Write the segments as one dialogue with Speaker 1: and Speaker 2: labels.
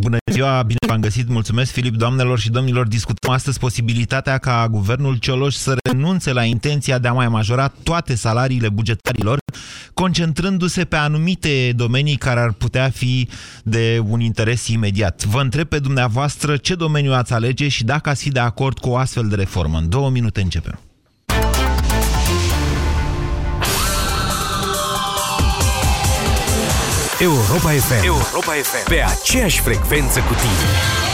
Speaker 1: Bună ziua, bine v-am găsit, mulțumesc Filip, doamnelor și domnilor. Discutăm astăzi posibilitatea ca guvernul Cioloș să renunțe la intenția de a mai majora toate salariile bugetarilor, concentrându-se pe anumite domenii care ar putea fi de un interes imediat. Vă întreb pe dumneavoastră ce domeniu ați alege și dacă ați fi de acord cu o astfel de reformă. În două minute începem.
Speaker 2: Europa FM. Europa FM. Pe aceeași frecvență cu tine.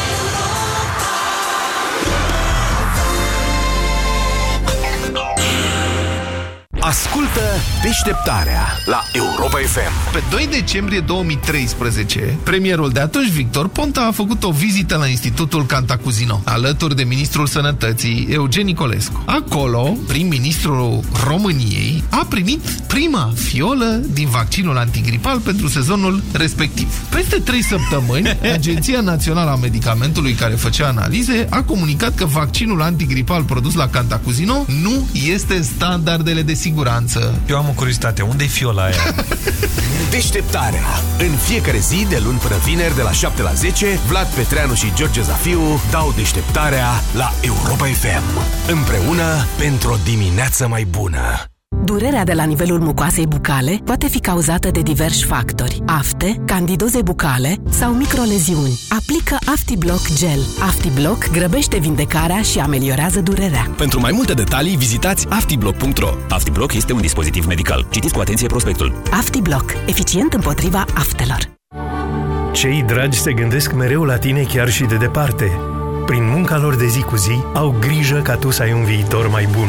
Speaker 2: Ascultă deșteptarea la Europa FM.
Speaker 3: Pe 2 decembrie 2013, premierul de atunci, Victor Ponta, a făcut o vizită la Institutul Cantacuzino, alături de ministrul sănătății, Eugen Nicolescu. Acolo, prim-ministrul României a primit prima fiolă din vaccinul antigripal pentru sezonul respectiv. Peste 3 săptămâni, Agenția Națională a Medicamentului, care făcea analize, a comunicat că vaccinul antigripal produs la Cantacuzino nu este în standardele de siguranță.
Speaker 4: Eu am o curiozitate. unde e fiola aia?
Speaker 2: Deșteptarea. În fiecare zi, de luni până vineri, de la 7 la 10, Vlad Petreanu și George Zafiu dau deșteptarea la Europa FM. Împreună pentru o dimineață mai bună.
Speaker 5: Durerea de la nivelul mucoasei bucale poate fi cauzată de diversi factori. Afte, candidoze bucale sau microleziuni. Aplică AftiBlock Gel. AftiBlock grăbește vindecarea și ameliorează durerea.
Speaker 6: Pentru mai multe detalii, vizitați aftiblock.ro.
Speaker 7: AftiBlock este un dispozitiv medical. Citiți cu atenție prospectul.
Speaker 5: AftiBlock. Eficient împotriva aftelor.
Speaker 8: Cei dragi se gândesc mereu la tine chiar și de departe. Prin munca lor de zi cu zi, au grijă ca tu să ai un viitor mai bun.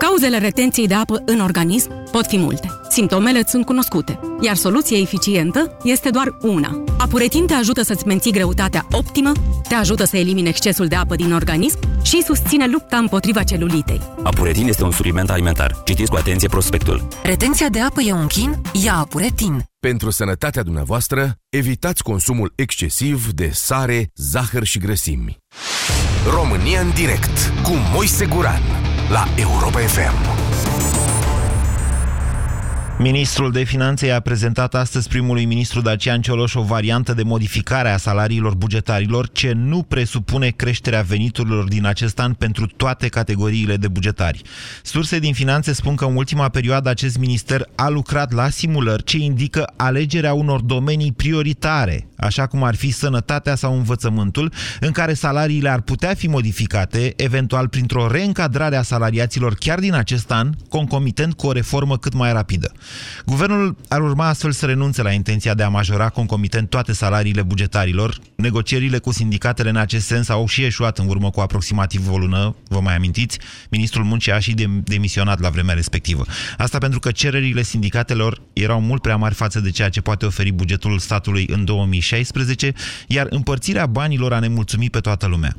Speaker 9: Cauzele retenției de apă în organism pot fi multe. Simptomele sunt cunoscute, iar soluția eficientă este doar una. Apuretin te ajută să-ți menții greutatea optimă, te ajută să elimine excesul de apă din organism și susține lupta împotriva celulitei.
Speaker 7: Apuretin este un supliment alimentar. Citiți cu atenție prospectul.
Speaker 10: Retenția de apă e un chin? Ia Apuretin!
Speaker 2: Pentru sănătatea dumneavoastră, evitați consumul excesiv de sare, zahăr și grăsimi. România în direct cu Moise Guran la Europa FM.
Speaker 1: Ministrul de Finanțe a prezentat astăzi primului ministru Dacian Cioloș o variantă de modificare a salariilor bugetarilor ce nu presupune creșterea veniturilor din acest an pentru toate categoriile de bugetari. Surse din finanțe spun că în ultima perioadă acest minister a lucrat la simulări ce indică alegerea unor domenii prioritare, așa cum ar fi sănătatea sau învățământul, în care salariile ar putea fi modificate, eventual printr-o reîncadrare a salariaților chiar din acest an, concomitent cu o reformă cât mai rapidă. Guvernul ar urma astfel să renunțe la intenția de a majora concomitent toate salariile bugetarilor. Negocierile cu sindicatele în acest sens au și eșuat în urmă cu aproximativ o lună, vă mai amintiți? Ministrul Muncii a și demisionat la vremea respectivă. Asta pentru că cererile sindicatelor erau mult prea mari față de ceea ce poate oferi bugetul statului în 2016, iar împărțirea banilor a nemulțumit pe toată lumea.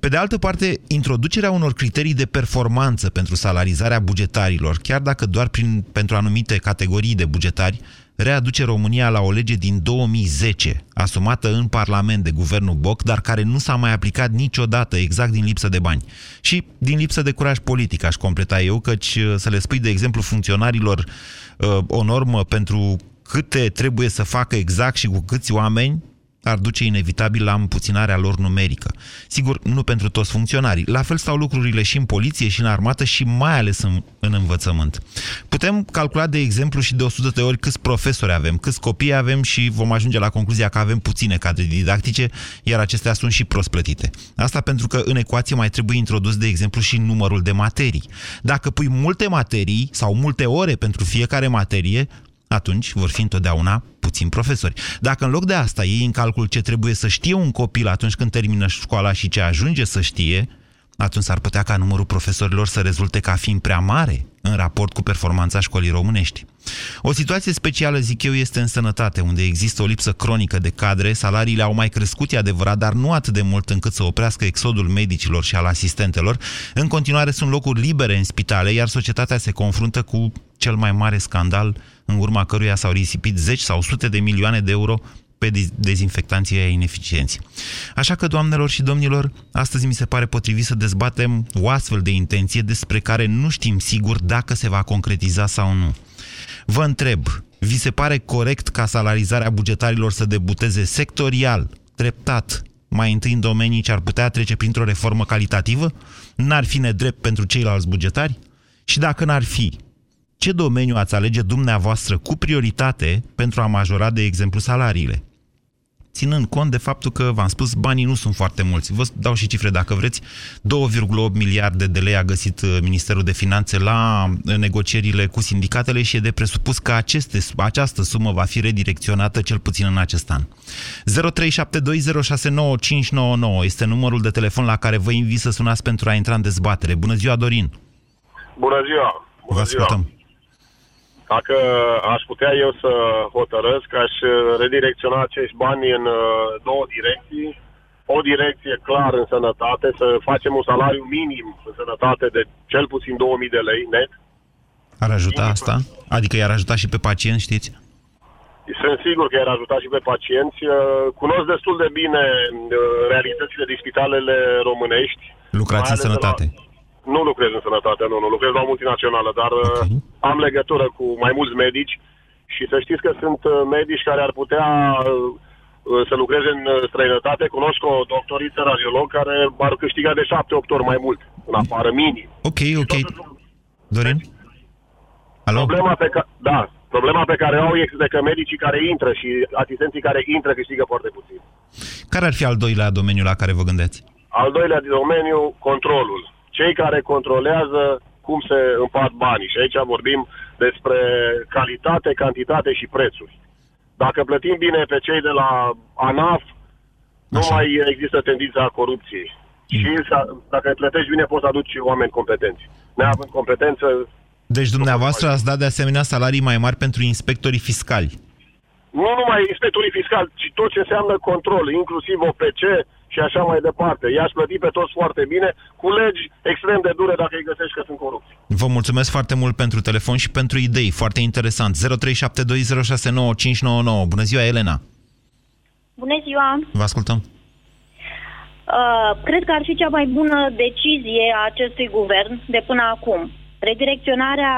Speaker 1: Pe de altă parte, introducerea unor criterii de performanță pentru salarizarea bugetarilor, chiar dacă doar prin, pentru anumite categorii de bugetari, readuce România la o lege din 2010, asumată în Parlament de guvernul Boc, dar care nu s-a mai aplicat niciodată, exact din lipsă de bani. Și din lipsă de curaj politic, aș completa eu, căci uh, să le spui, de exemplu, funcționarilor uh, o normă pentru câte trebuie să facă exact și cu câți oameni, ar duce inevitabil la împuținarea lor numerică. Sigur, nu pentru toți funcționarii. La fel stau lucrurile și în poliție, și în armată, și mai ales în, în învățământ. Putem calcula, de exemplu, și de 100 de ori câți profesori avem, câți copii avem și vom ajunge la concluzia că avem puține cadre didactice, iar acestea sunt și prost plătite. Asta pentru că în ecuație mai trebuie introdus, de exemplu, și numărul de materii. Dacă pui multe materii sau multe ore pentru fiecare materie, atunci vor fi întotdeauna puțini profesori. Dacă în loc de asta iei în calcul ce trebuie să știe un copil atunci când termină școala și ce ajunge să știe, atunci s-ar putea ca numărul profesorilor să rezulte ca fiind prea mare în raport cu performanța școlii românești. O situație specială, zic eu, este în sănătate, unde există o lipsă cronică de cadre, salariile au mai crescut, e adevărat, dar nu atât de mult încât să oprească exodul medicilor și al asistentelor. În continuare sunt locuri libere în spitale, iar societatea se confruntă cu cel mai mare scandal, în urma căruia s-au risipit zeci sau sute de milioane de euro pe dezinfectanții aia ineficienți. Așa că, doamnelor și domnilor, astăzi mi se pare potrivit să dezbatem o astfel de intenție despre care nu știm sigur dacă se va concretiza sau nu. Vă întreb, vi se pare corect ca salarizarea bugetarilor să debuteze sectorial, treptat, mai întâi în domenii ce ar putea trece printr-o reformă calitativă? N-ar fi nedrept pentru ceilalți bugetari? Și dacă n-ar fi, ce domeniu ați alege dumneavoastră cu prioritate pentru a majora, de exemplu, salariile? Ținând cont de faptul că, v-am spus, banii nu sunt foarte mulți. Vă dau și cifre dacă vreți. 2,8 miliarde de lei a găsit uh, Ministerul de Finanțe la uh, negocierile cu sindicatele și e de presupus că aceste, această sumă va fi redirecționată cel puțin în acest an. 0372069599 este numărul de telefon la care vă invit să sunați pentru a intra în dezbatere. Bună ziua, Dorin!
Speaker 11: Bună ziua! Bună
Speaker 1: vă ascultăm!
Speaker 11: Ziua. Dacă aș putea eu să hotărăsc, aș redirecționa acești bani în uh, două direcții. O direcție clar în sănătate, să facem un salariu minim în sănătate de cel puțin 2000 de lei net.
Speaker 1: Ar ajuta minim. asta? Adică i-ar ajuta și pe pacienți, știți?
Speaker 11: Sunt sigur că i-ar ajuta și pe pacienți. Uh, cunosc destul de bine uh, realitățile din spitalele românești.
Speaker 1: Lucrați în sănătate. La
Speaker 11: nu lucrez în sănătate, nu, nu lucrez la o multinațională, dar okay. Uh, am legătură cu mai mulți medici și să știți că sunt uh, medici care ar putea uh, să lucreze în străinătate. Cunosc o doctoriță radiolog care ar câștiga de 7-8 ori mai mult în afară, minim.
Speaker 1: Ok, ok. Dorin? Alo?
Speaker 11: Problema pe ca- da, problema pe care o au este că medicii care intră și asistenții care intră câștigă foarte puțin.
Speaker 1: Care ar fi al doilea domeniu la care vă gândeați?
Speaker 11: Al doilea domeniu, controlul cei care controlează cum se împart banii. Și aici vorbim despre calitate, cantitate și prețuri. Dacă plătim bine pe cei de la ANAF, nu Așa. mai există tendința corupției. Mm. Și dacă îi plătești bine, poți să aduci oameni competenți. Neavând competență...
Speaker 1: Deci dumneavoastră ați dat de asemenea salarii mai mari pentru inspectorii fiscali.
Speaker 11: Nu numai inspectorii fiscali, ci tot ce înseamnă control, inclusiv OPC, și așa mai departe. I-aș plăti pe toți foarte bine, cu legi extrem de dure dacă îi găsești că sunt corupți.
Speaker 1: Vă mulțumesc foarte mult pentru telefon și pentru idei. Foarte interesant. 0372069599. Bună ziua, Elena!
Speaker 12: Bună ziua!
Speaker 1: Vă ascultăm.
Speaker 12: Uh, cred că ar fi cea mai bună decizie a acestui guvern de până acum. Redirecționarea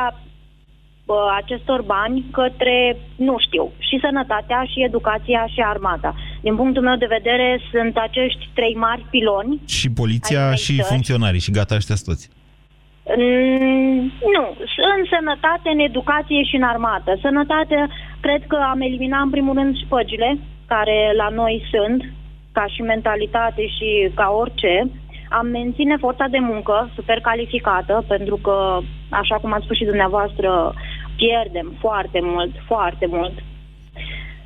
Speaker 12: acestor bani către, nu știu, și sănătatea, și educația, și armata. Din punctul meu de vedere, sunt acești trei mari piloni.
Speaker 1: Și poliția, și funcționarii, și gata, ăștia toți.
Speaker 12: Mm, nu, în sănătate, în educație și în armată. Sănătate, cred că am eliminat în primul rând șpăgile, care la noi sunt, ca și mentalitate și ca orice. Am menține forța de muncă super calificată, pentru că, așa cum ați spus și dumneavoastră, pierdem foarte mult, foarte mult.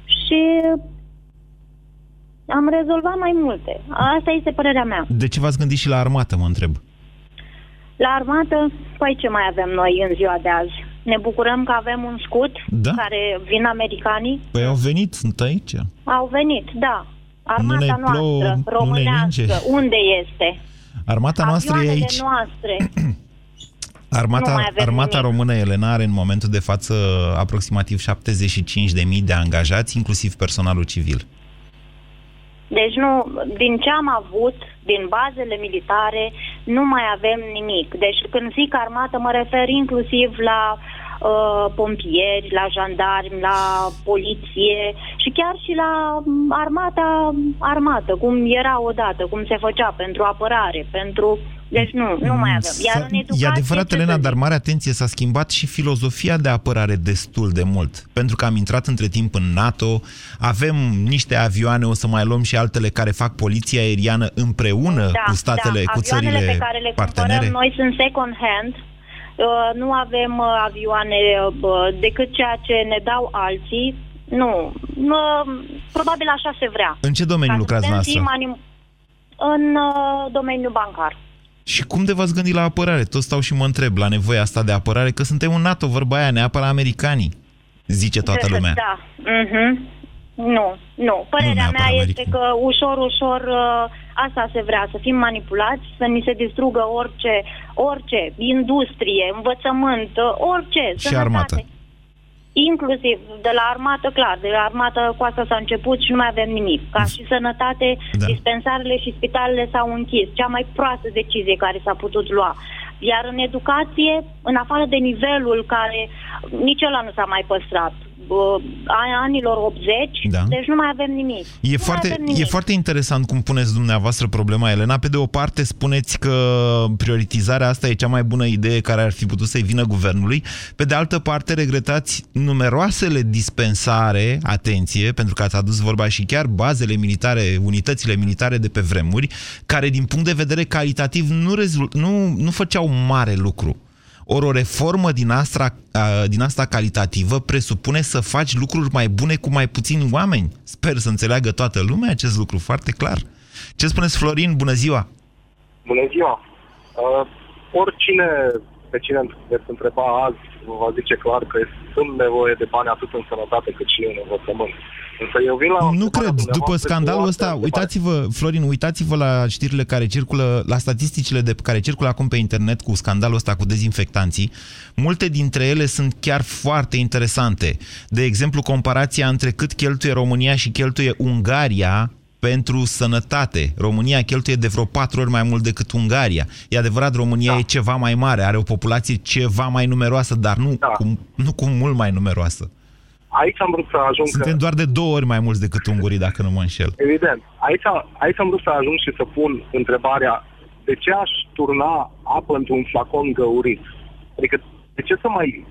Speaker 12: Și am rezolvat mai multe. Asta este părerea mea.
Speaker 1: De ce v-ați gândit și la armată, mă întreb?
Speaker 12: La armată, păi ce mai avem noi în ziua de azi? Ne bucurăm că avem un scut
Speaker 1: da?
Speaker 12: care vin americanii.
Speaker 1: Păi au venit, sunt aici.
Speaker 12: Au venit, da. Armata nu noastră, românească, unde este?
Speaker 1: Armata noastră e aici.
Speaker 12: noastre
Speaker 1: Armata, armata română, Elena, are în momentul de față aproximativ 75.000 de angajați, inclusiv personalul civil.
Speaker 12: Deci nu, din ce am avut, din bazele militare, nu mai avem nimic. Deci când zic armată, mă refer inclusiv la uh, pompieri, la jandarmi, la poliție și chiar și la armata armată, cum era odată, cum se făcea pentru apărare, pentru deci nu, nu mai avem. Iar în educație,
Speaker 1: e adevărat, Elena, dar mare atenție, s-a schimbat și filozofia de apărare destul de mult. Pentru că am intrat între timp în NATO, avem niște avioane, o să mai luăm și altele care fac poliția aeriană împreună
Speaker 12: da,
Speaker 1: cu statele,
Speaker 12: da.
Speaker 1: cu țările
Speaker 12: pe care le
Speaker 1: partenere.
Speaker 12: noi sunt second hand, Uh, nu avem uh, avioane uh, decât ceea ce ne dau alții. Nu. Uh, probabil așa se vrea.
Speaker 1: În ce domeniu lucrați noastră?
Speaker 12: În uh, domeniul bancar.
Speaker 1: Și cum de v-ați gândit la apărare? Tot stau și mă întreb la nevoia asta de apărare, că suntem un NATO, vorba aia, ne apără americanii, zice toată lumea.
Speaker 12: Da. Mm-hmm. Nu, nu. Părerea
Speaker 1: Nu
Speaker 12: mea
Speaker 1: neapărat
Speaker 12: este că ușor, ușor uh, asta se vrea, să fim manipulați, să ni se distrugă orice, orice, industrie, învățământ, uh, orice,
Speaker 1: Și
Speaker 12: sănătate.
Speaker 1: armată.
Speaker 12: Inclusiv de la armată, clar, de la armată cu asta s-a început și nu mai avem nimic. Ca și sănătate,
Speaker 1: Da.
Speaker 12: da. dispensarele și spitalele s-au închis. Cea mai proastă decizie care s-a putut lua. Iar în educație, în afară de nivelul care nici ăla nu s-a mai păstrat, bă, a anilor 80,
Speaker 1: Da.
Speaker 12: deci nu mai avem nimic.
Speaker 1: E
Speaker 12: nu
Speaker 1: foarte,
Speaker 12: mai avem nimic.
Speaker 1: e foarte interesant cum puneți dumneavoastră problema, Elena. Pe de o parte spuneți că prioritizarea asta e cea mai bună idee care ar fi putut să-i vină guvernului. Pe de altă parte regretați numeroasele dispensare, atenție, pentru că ați adus vorba și chiar bazele militare, unitățile militare de pe vremuri, care din punct de vedere calitativ nu, rezult, nu, nu făceau mare lucru. Ori o reformă din asta, a, din asta calitativă presupune să faci lucruri mai bune cu mai puțini oameni. Sper să înțeleagă toată lumea acest lucru foarte clar. Ce spuneți, Florin? Bună ziua!
Speaker 13: Bună ziua! Uh, oricine pe cine veți întreba azi vă va zice clar că sunt nevoie de bani atât în sănătate cât și în învățământ. Însă eu vin la
Speaker 1: Nu
Speaker 13: întrebarea
Speaker 1: cred. După
Speaker 13: dumneavoastră
Speaker 1: scandalul
Speaker 13: cu o
Speaker 1: ăsta,
Speaker 13: altă
Speaker 1: uitați-vă, Florin, uitați-vă la știrile care circulă, la statisticile de care circulă acum pe internet cu scandalul ăsta cu dezinfectanții. Multe dintre ele sunt chiar foarte interesante. De exemplu, comparația între cât cheltuie România și cheltuie Ungaria pentru sănătate. România cheltuie de vreo patru ori mai mult decât Ungaria. E adevărat, România da. e ceva mai mare, are o populație ceva mai numeroasă, dar nu, da. cu, nu cu mult mai numeroasă.
Speaker 13: Aici am vrut să ajung
Speaker 1: Suntem
Speaker 13: că...
Speaker 1: doar de două ori mai mulți decât ungurii, dacă nu mă înșel.
Speaker 13: Evident. Aici, aici am vrut să ajung și să pun întrebarea de ce aș turna apă într-un flacon găurit? Adică de ce să mai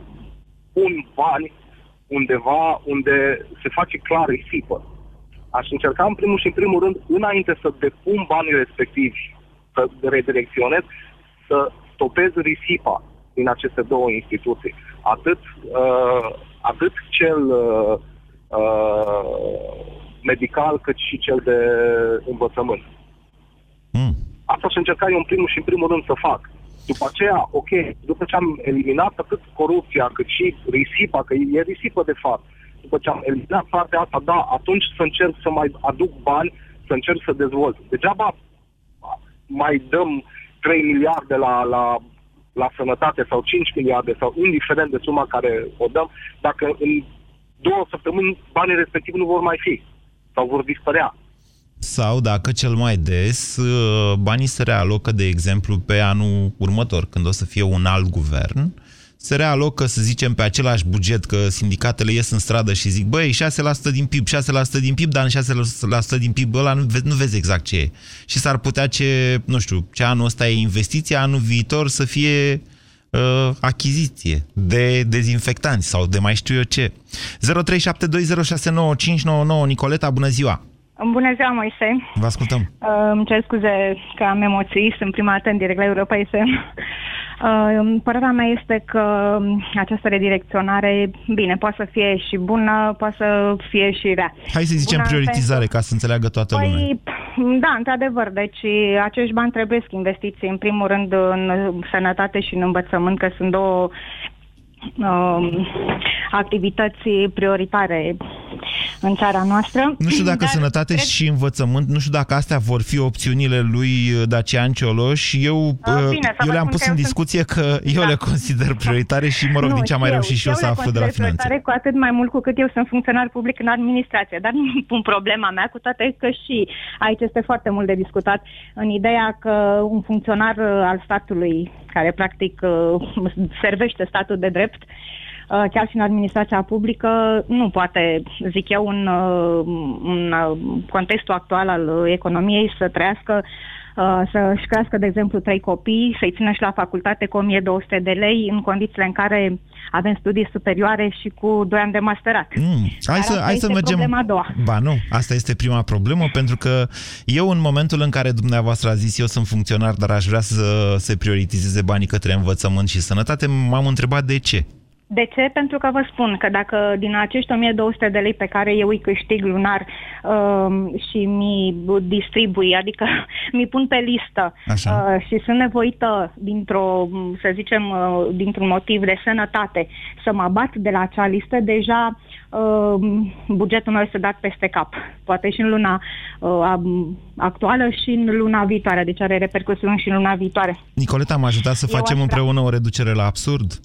Speaker 13: pun bani undeva unde se face clar risipă? Aș încerca în primul și în primul rând, înainte să depun banii respectivi, să redirecționez, să stopez risipa din aceste două instituții. Atât, uh, atât cel uh, uh, medical, cât și cel de învățământ.
Speaker 1: Mm.
Speaker 13: Asta aș încerca eu în primul și în primul rând să fac. După aceea, ok, după ce am eliminat atât corupția cât și risipa, că e risipă de fapt, după ce am eliminat partea asta, da, atunci să încerc să mai aduc bani, să încerc să dezvolt. Degeaba mai dăm 3 miliarde la, la, la sănătate sau 5 miliarde sau indiferent de suma care o dăm, dacă în două săptămâni banii respectivi nu vor mai fi sau vor dispărea.
Speaker 1: Sau, dacă cel mai des, uh, banii se realocă, de exemplu, pe anul următor, când o să fie un alt guvern, se realocă, să zicem, pe același buget, că sindicatele ies în stradă și zic, băi, 6% din PIB, 6% din PIB, dar în 6% din PIB ăla nu vezi, nu vezi exact ce e. Și s-ar putea ce, nu știu, ce anul ăsta e investiția, anul viitor să fie uh, achiziție de dezinfectanți sau de mai știu eu ce. 0372069599 Nicoleta, bună ziua!
Speaker 14: Bună ziua, Moise.
Speaker 1: Vă ascultăm.
Speaker 14: Uh, îmi cer scuze că am emoții, sunt prima dată în direct la Europa FM. Uh, părerea mea este că această redirecționare, bine, poate să fie și bună, poate să fie și rea.
Speaker 1: Hai să zicem
Speaker 14: Bună
Speaker 1: prioritizare,
Speaker 14: pentru-
Speaker 1: ca să înțeleagă toată lumea.
Speaker 14: Păi, da, într-adevăr, deci acești bani trebuie investiți în primul rând în sănătate și în învățământ, că sunt două um, activități prioritare în țara noastră.
Speaker 1: Nu știu dacă
Speaker 14: Dar
Speaker 1: sănătate
Speaker 14: cred-
Speaker 1: și învățământ, nu știu dacă astea vor fi opțiunile lui Dacian Cioloș. Eu,
Speaker 14: Ah,
Speaker 1: uh,
Speaker 14: bine, să
Speaker 1: eu
Speaker 14: vă
Speaker 1: le-am
Speaker 14: spun
Speaker 1: pus
Speaker 14: că
Speaker 1: în
Speaker 14: eu
Speaker 1: discuție că eu le consider prioritare și, mă rog,
Speaker 14: Nu,
Speaker 1: din ce am mai
Speaker 14: și
Speaker 1: reușit și eu
Speaker 14: și
Speaker 1: să
Speaker 14: le
Speaker 1: aflu de la
Speaker 14: consider
Speaker 1: finanțe.
Speaker 14: prioritare Cu atât mai mult cu cât eu sunt funcționar public în administrație, dar nu pun problema mea, cu toate că și aici este foarte mult de discutat în ideea că un funcționar uh, al statului, care practic uh, servește statul de drept, uh, chiar și în administrația publică, nu poate, zic eu, în, uh, în uh, contextul actual al uh, economiei să trăiască uh, să-și crească, de exemplu, trei copii, să-i țină și la facultate cu 1200 de lei, în condițiile în care avem studii superioare și cu 2 ani de masterat.
Speaker 1: Mm, hai
Speaker 14: Dar
Speaker 1: să,
Speaker 14: asta
Speaker 1: hai să
Speaker 14: este
Speaker 1: mergem...
Speaker 14: problema a doua.
Speaker 1: Ba nu, asta este prima problemă, pentru că eu în momentul în care dumneavoastră a zis eu sunt funcționar, dar aș vrea să se prioritizeze banii către învățământ și sănătate, m-am întrebat de ce.
Speaker 14: De ce? Pentru că vă spun că dacă din acești 1200 de lei pe care eu îi câștig lunar uh, și mi distribui, adică mi pun pe listă uh, și sunt nevoită dintr-o, să zicem, uh, dintr-un motiv de sănătate să mă abat de la acea listă, deja uh, bugetul meu este dat peste cap. Poate și în luna uh, actuală și în luna viitoare, deci are repercusiuni și în luna viitoare.
Speaker 1: Nicoleta, am ajutat să facem împreună o reducere la absurd?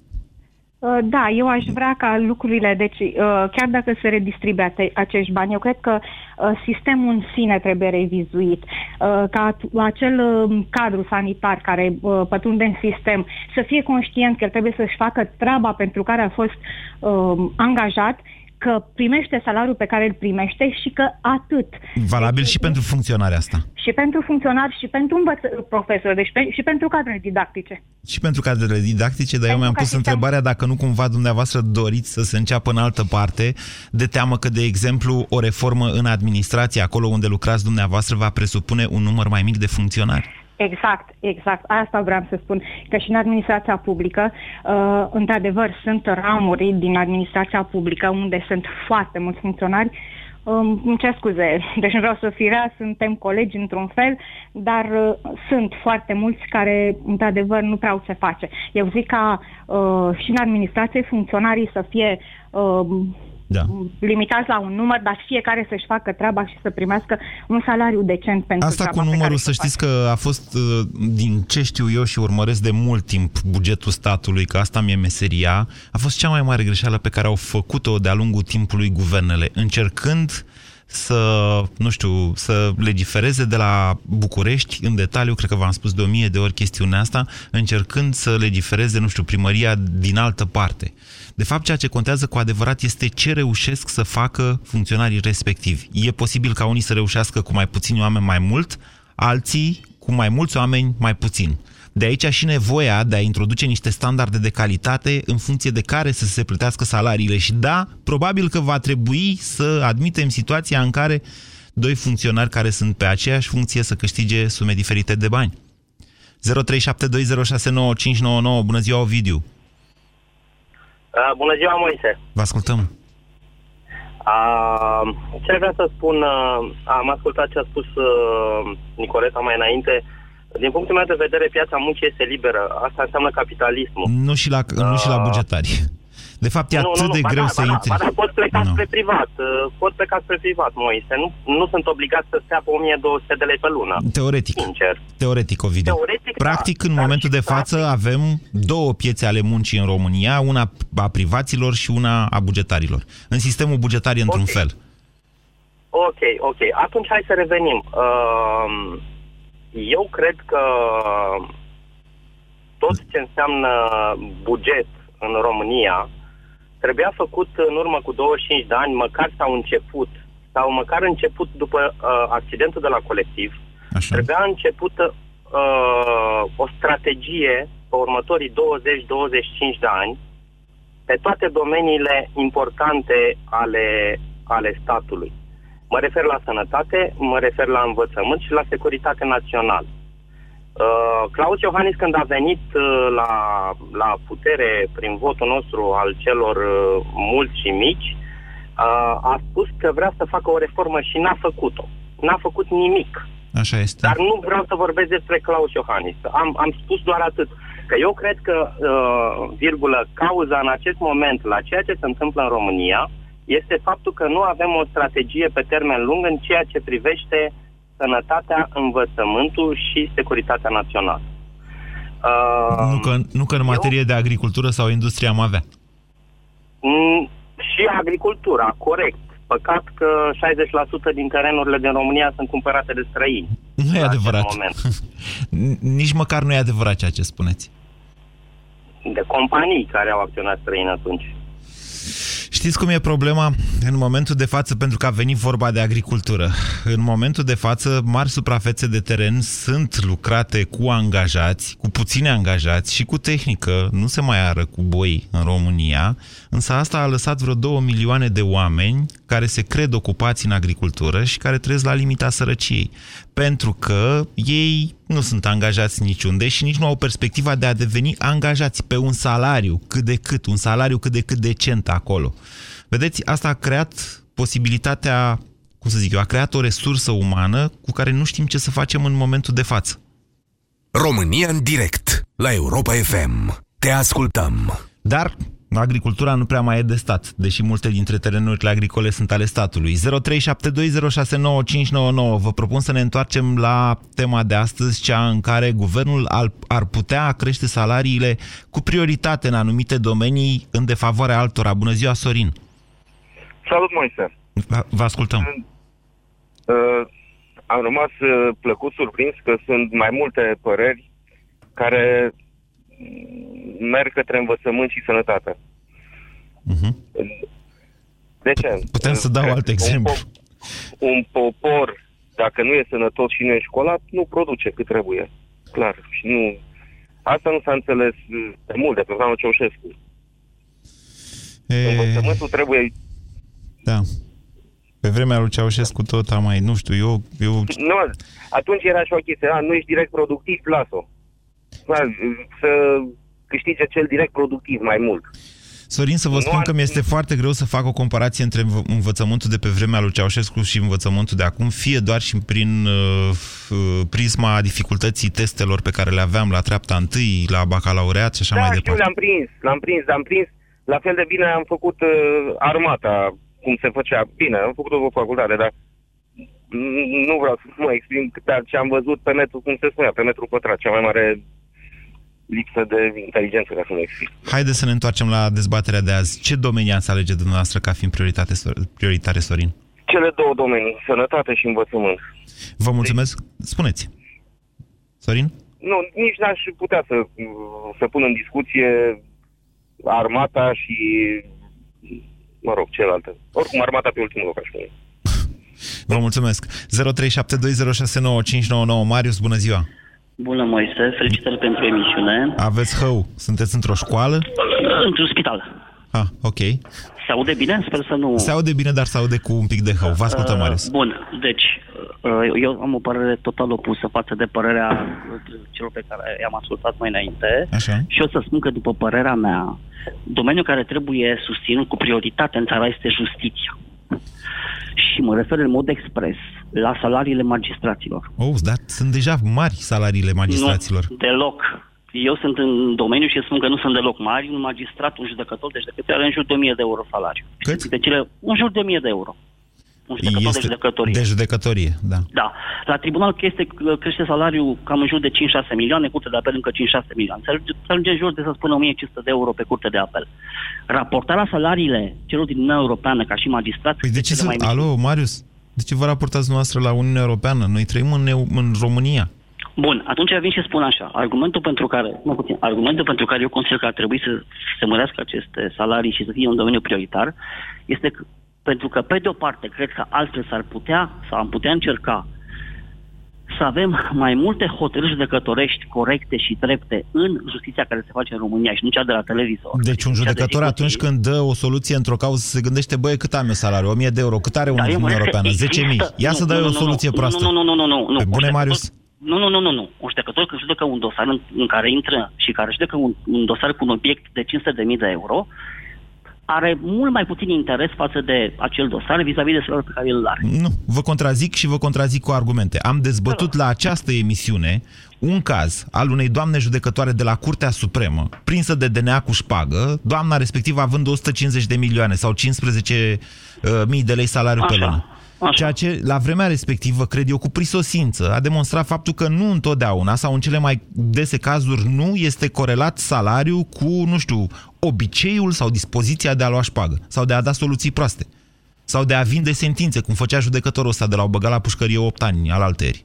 Speaker 14: Uh, da, eu aș vrea ca lucrurile, deci uh, chiar dacă se redistribuie acești bani, eu cred că uh, sistemul în sine trebuie revizuit, ca acel cadru sanitar care pătrunde în sistem să fie conștient că el trebuie să-și facă treaba pentru care a fost angajat că primește salariul pe care îl primește și că atât.
Speaker 1: Valabil deci, și pentru funcționarea asta.
Speaker 14: Și pentru funcționari și pentru învăț- profesori, deci pe, și pentru cadrele didactice.
Speaker 1: Și pentru cadrele didactice, dar pentru eu mi-am pus sistem... întrebarea dacă nu cumva dumneavoastră doriți să se înceapă în altă parte, de teamă că, de exemplu, o reformă în administrație, acolo unde lucrați dumneavoastră, va presupune un număr mai mic de funcționari.
Speaker 14: Exact, exact. Asta vreau să spun. Că și în administrația publică, uh, într-adevăr, sunt ramuri din administrația publică unde sunt foarte mulți funcționari. Um, îmi cer scuze, deci nu vreau să fi rea, suntem colegi într-un fel, dar uh, sunt foarte mulți care, într-adevăr, nu prea au ce face. Eu zic ca uh, și în administrație funcționarii să fie uh, da. limitați la un număr, dar fiecare să-și facă treaba și să primească un salariu decent pentru
Speaker 1: Asta cu numărul, să știți face. că a fost, uh, din ce știu eu și urmăresc de mult timp bugetul statului, că asta mi-e meseria, a fost cea mai mare greșeală pe care au făcut-o de-a lungul timpului guvernele, încercând să, nu știu, să legifereze de la București în detaliu, cred că v-am spus de o mie de ori chestiunea asta, încercând să legifereze, nu știu, primăria din altă parte. De fapt, ceea ce contează cu adevărat este ce reușesc să facă funcționarii respectivi. E posibil ca unii să reușească cu mai puțini oameni mai mult, alții cu mai mulți oameni mai puțin. De aici și nevoia de a introduce niște standarde de calitate în funcție de care să se plătească salariile. Și da, probabil că va trebui să admitem situația în care doi funcționari care sunt pe aceeași funcție să câștige sume diferite de bani. 0372069599 Bună ziua, Ovidiu!
Speaker 15: Uh, bună ziua, Moise.
Speaker 1: Vă ascultăm.
Speaker 15: Uh, ce vreau să spun, uh, am ascultat ce a spus uh, Nicoleta mai înainte. Din punctul meu de vedere, piața muncii este liberă. Asta înseamnă capitalismul.
Speaker 1: Nu și la, uh, nu și la bugetari. De fapt, e nu, atât nu, nu, de greu da, să
Speaker 15: ba
Speaker 1: intri.
Speaker 15: Da, da, pot pleca no. spre privat. Uh, pot pleca spre privat, Moise. Nu, nu sunt obligat să stea pe 1200 de lei pe lună.
Speaker 1: Teoretic.
Speaker 15: Sincer.
Speaker 1: Teoretic, Ovidiu.
Speaker 15: Teoretic,
Speaker 1: da. Practic, da, în momentul de față, practic. avem două piețe ale muncii în România, una a privaților și una a bugetarilor. În sistemul bugetar e într-un okay. fel.
Speaker 15: Ok, ok. Atunci hai să revenim. Uh, eu cred că tot ce înseamnă buget în România trebuia făcut în urmă cu 25 de ani, măcar s-au început, sau măcar început după uh, accidentul de la colectiv, Așa. trebuia început uh, o strategie pe următorii 20-25 de ani pe toate domeniile importante ale, ale statului. Mă refer la sănătate, mă refer la învățământ și la securitate națională. Uh, Claus Iohannis, când a venit uh, la, la putere prin votul nostru al celor uh, mulți și mici, uh, a spus că vrea să facă o reformă și n-a făcut-o. N-a făcut nimic.
Speaker 1: Așa este.
Speaker 15: Dar nu vreau să vorbesc despre Claus Iohannis. Am, am spus doar atât. Că eu cred că, uh, virgulă, cauza în acest moment la ceea ce se întâmplă în România este faptul că nu avem o strategie pe termen lung în ceea ce privește uh, sănătatea, învățământul și securitatea națională.
Speaker 1: Uh, nu, că, nu că în materie eu, de agricultură sau industrie am avea.
Speaker 15: Mm, și agricultura, corect. Păcat că 60% din terenurile din România sunt cumpărate de străini.
Speaker 1: Nu e adevărat. Nici măcar nu e adevărat ceea ce spuneți.
Speaker 15: De companii care au acționat străini atunci.
Speaker 1: Știți cum e problema? În momentul de față, pentru că a venit vorba de agricultură, în momentul de față, mari suprafețe de teren sunt lucrate cu angajați, cu puțini angajați și cu tehnică, nu se mai ară cu boi în România, însă asta a lăsat vreo 2 milioane de oameni care se cred ocupați în agricultură și care trăiesc la limita sărăciei. Pentru că ei nu sunt angajați niciunde și nici nu au perspectiva de a deveni angajați pe un salariu cât de cât, un salariu cât de cât decent acolo. Vedeți, asta a creat posibilitatea, cum să zic eu, a creat o resursă umană cu care nu știm ce să facem în momentul de față.
Speaker 2: România în direct, la Europa FM. Te ascultăm.
Speaker 1: Dar agricultura nu prea mai e de stat, deși multe dintre terenurile agricole sunt ale statului. 0372069599. Vă propun să ne întoarcem la tema de astăzi, cea în care guvernul ar putea crește salariile cu prioritate în anumite domenii în defavoarea altora. Bună ziua, Sorin!
Speaker 16: Salut, Moise!
Speaker 1: Vă ascultăm!
Speaker 16: Uh, am rămas uh, plăcut surprins că sunt mai multe păreri care merg către învățământ și sănătate.
Speaker 1: Uh-huh.
Speaker 16: De ce?
Speaker 1: Putem să dau alt exemplu.
Speaker 16: Un, un popor, dacă nu e sănătos și nu e școlat, nu produce cât trebuie. Clar. Și nu... Asta nu s-a înțeles de mult de pe planul Ceaușescu. E... Învățământul trebuie...
Speaker 1: Da. Pe vremea lui Ceaușescu tot am mai, nu știu, eu... eu...
Speaker 16: Nu, atunci era și o chestie, a, nu ești direct productiv, las-o. Să câștige cel direct productiv mai mult.
Speaker 1: Sorin, să vă nu spun că mi-este foarte greu să fac o comparație între învățământul de pe vremea lui Ceaușescu și învățământul de acum, fie doar și prin uh, uh, prisma dificultății testelor pe care le aveam la treapta întâi, la bacalaureat și așa
Speaker 16: da,
Speaker 1: mai departe.
Speaker 16: Da, l-am prins, l-am prins, l-am prins. La fel de bine am făcut uh, armata, cum se făcea. Bine, am făcut o facultate, dar nu vreau să mă exprim, dar ce am văzut pe metru, cum se spunea, pe metru pătrat, cea mai mare lipsă de inteligență, ca să mă explic.
Speaker 1: Haideți să ne întoarcem la dezbaterea de azi. Ce domenii ați alege dumneavoastră ca fiind prioritate, prioritare, Sorin?
Speaker 16: Cele două domenii, sănătate și învățământ.
Speaker 1: Vă mulțumesc. Spuneți. Sorin?
Speaker 16: Nu, nici n-aș putea să, să pun în discuție armata și, mă rog, celelalte. Oricum, armata pe ultimul loc, aș spune.
Speaker 1: Vă mulțumesc. 0372069599 Marius, bună ziua!
Speaker 17: Bună, Moise, felicitări pentru emisiune.
Speaker 1: Aveți hău. Sunteți într-o școală?
Speaker 17: Într-un spital.
Speaker 1: Ah, ok.
Speaker 17: Se aude bine? Sper să nu...
Speaker 1: Se aude bine, dar se aude cu un pic de hău. Vă ascultăm, uh, Marius.
Speaker 17: Bun, deci uh, eu am o părere total opusă față de părerea celor pe care i-am ascultat mai înainte.
Speaker 1: Așa.
Speaker 17: Și o să spun că, după părerea mea, domeniul care trebuie susținut cu prioritate în țara este justiția și mă refer în mod expres la salariile magistraților.
Speaker 1: Oh, dar sunt deja mari salariile magistraților.
Speaker 17: Nu, deloc. Eu sunt în domeniu și spun că nu sunt deloc mari. Un magistrat, un judecător de judecătorie are în jur de 1000 de euro salariu.
Speaker 1: Cât?
Speaker 17: De cele, un jur de 1000 de euro un judecător este de judecătorie.
Speaker 1: De judecătorie, da.
Speaker 17: Da. La tribunal este, crește salariul cam în jur de 5-6 milioane, curte de apel încă 5-6 milioane. Se ajunge în jur de, să spunem, 1500 de euro pe curte de apel. Raportarea salariile celor din Uniunea Europeană ca și magistrați...
Speaker 1: Păi de ce să... Mai Alo, Marius, de ce vă raportați noastră la Uniunea Europeană? Noi trăim în, în România.
Speaker 17: Bun, atunci vin și spun așa. Argumentul pentru care, nu puțin, argumentul pentru care eu consider că ar trebui să se mărească aceste salarii și să fie un domeniu prioritar este că pentru că, pe de o parte, cred că altfel s-ar putea, sau am putea încerca, să avem mai multe hotărâri judecătorești corecte și drepte în justiția care se face în România și nu cea de la televizor.
Speaker 1: Deci un judecător de atunci când dă o soluție într-o cauză se gândește, băie, cât am eu salariu? 1000 de euro. Cât are un Uniunea Europeană? 10.000. Ia nu, să dai o soluție
Speaker 17: nu,
Speaker 1: proastă.
Speaker 17: Nu, nu, nu, nu, nu. nu.
Speaker 1: Bune, Marius?
Speaker 17: Nu, nu, nu, nu, nu. Un judecător când judecă un dosar în, în care intră și care judecă un, un dosar cu un obiect de 500.000 de euro, are mult mai puțin interes față de acel dosar vis-a-vis de salariul pe care îl are.
Speaker 1: Nu, vă contrazic și vă contrazic cu argumente. Am dezbătut la această emisiune un caz al unei doamne judecătoare de la Curtea Supremă, prinsă de DNA cu șpagă, doamna respectivă având 150 de milioane sau 15 uh, mii de lei salariu
Speaker 17: Așa.
Speaker 1: pe lună.
Speaker 17: Așa.
Speaker 1: Ceea ce, la vremea respectivă, cred eu, cu prisosință, a demonstrat faptul că nu întotdeauna, sau în cele mai dese cazuri, nu este corelat salariul cu, nu știu, obiceiul sau dispoziția de a lua șpagă, sau de a da soluții proaste, sau de a vinde sentințe, cum făcea judecătorul ăsta de la o băga la pușcărie 8 ani al alteri.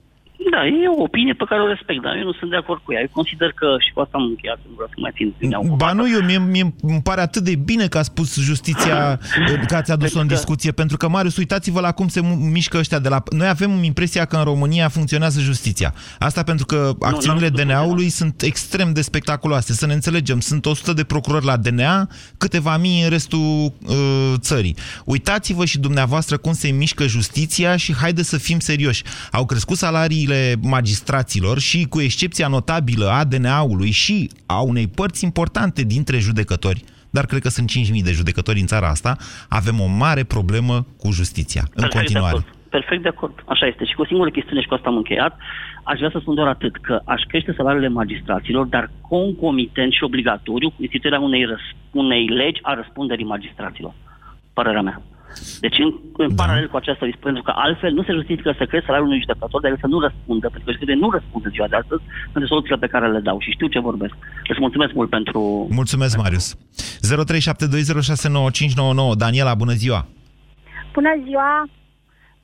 Speaker 17: Da, e o opinie pe care o respect, dar eu nu sunt de acord cu ea. Eu consider că și cu asta am încheiat, nu vreau să mai țin
Speaker 1: Ba nu, eu, mie, mie îmi pare atât de bine că a spus justiția, că ați adus-o în discuție, pentru că, Marius, uitați-vă la cum se mișcă ăștia de la... Noi avem impresia că în România funcționează justiția. Asta pentru că acțiunile DNA-ului sunt extrem de spectaculoase. Să ne înțelegem, sunt 100 de procurori la DNA, câteva mii în restul uh, țării. Uitați-vă și dumneavoastră cum se mișcă justiția și haide să fim serioși. Au crescut salariile magistraților și, cu excepția notabilă a DNA-ului și a unei părți importante dintre judecători, dar cred că sunt 5.000 de judecători în țara asta, avem o mare problemă cu justiția, în
Speaker 17: Perfect
Speaker 1: continuare.
Speaker 17: De acord. Perfect de acord. Așa este. Și cu o singură chestiune și cu asta am încheiat, aș vrea să spun doar atât, că aș crește salariile magistraților, dar concomitent și obligatoriu cu instituirea unei, răs- unei legi a răspunderii magistraților. Părerea mea. Deci, în, în da. paralel cu aceasta, pentru că altfel nu se justifică să crezi salariul unui judecător, dar el să nu răspundă, pentru că judecătorii nu răspund în ziua de astăzi pentru soluțiile pe care le dau și știu ce vorbesc. Îți mulțumesc mult pentru...
Speaker 1: Mulțumesc, Marius. 0372069599. Daniela, bună ziua!
Speaker 18: Bună ziua!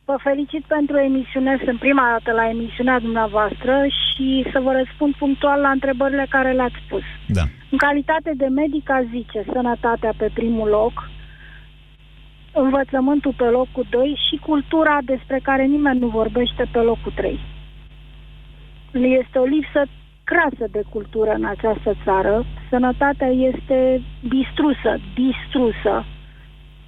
Speaker 18: Vă felicit pentru emisiune, sunt prima dată la emisiunea dumneavoastră și să vă răspund punctual la întrebările care le-ați pus.
Speaker 1: Da.
Speaker 18: În calitate de medic, a zice sănătatea pe primul loc, învățământul pe locul 2 și cultura despre care nimeni nu vorbește pe locul 3. Este o lipsă crasă de cultură în această țară. Sănătatea este distrusă, distrusă,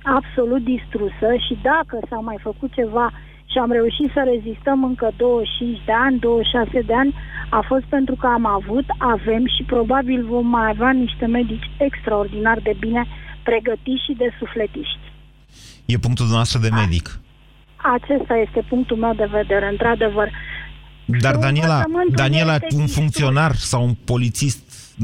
Speaker 18: absolut distrusă și dacă s-a mai făcut ceva și am reușit să rezistăm încă 25 de ani, 26 de ani, a fost pentru că am avut, avem și probabil vom mai avea niște medici extraordinar de bine pregătiți și de sufletiști.
Speaker 1: E punctul noastră de medic.
Speaker 18: Acesta este punctul meu de vedere, într-adevăr.
Speaker 1: Dar Daniela,
Speaker 18: Învățământul
Speaker 1: Daniela
Speaker 18: este
Speaker 1: un
Speaker 18: distrus.
Speaker 1: funcționar sau un polițist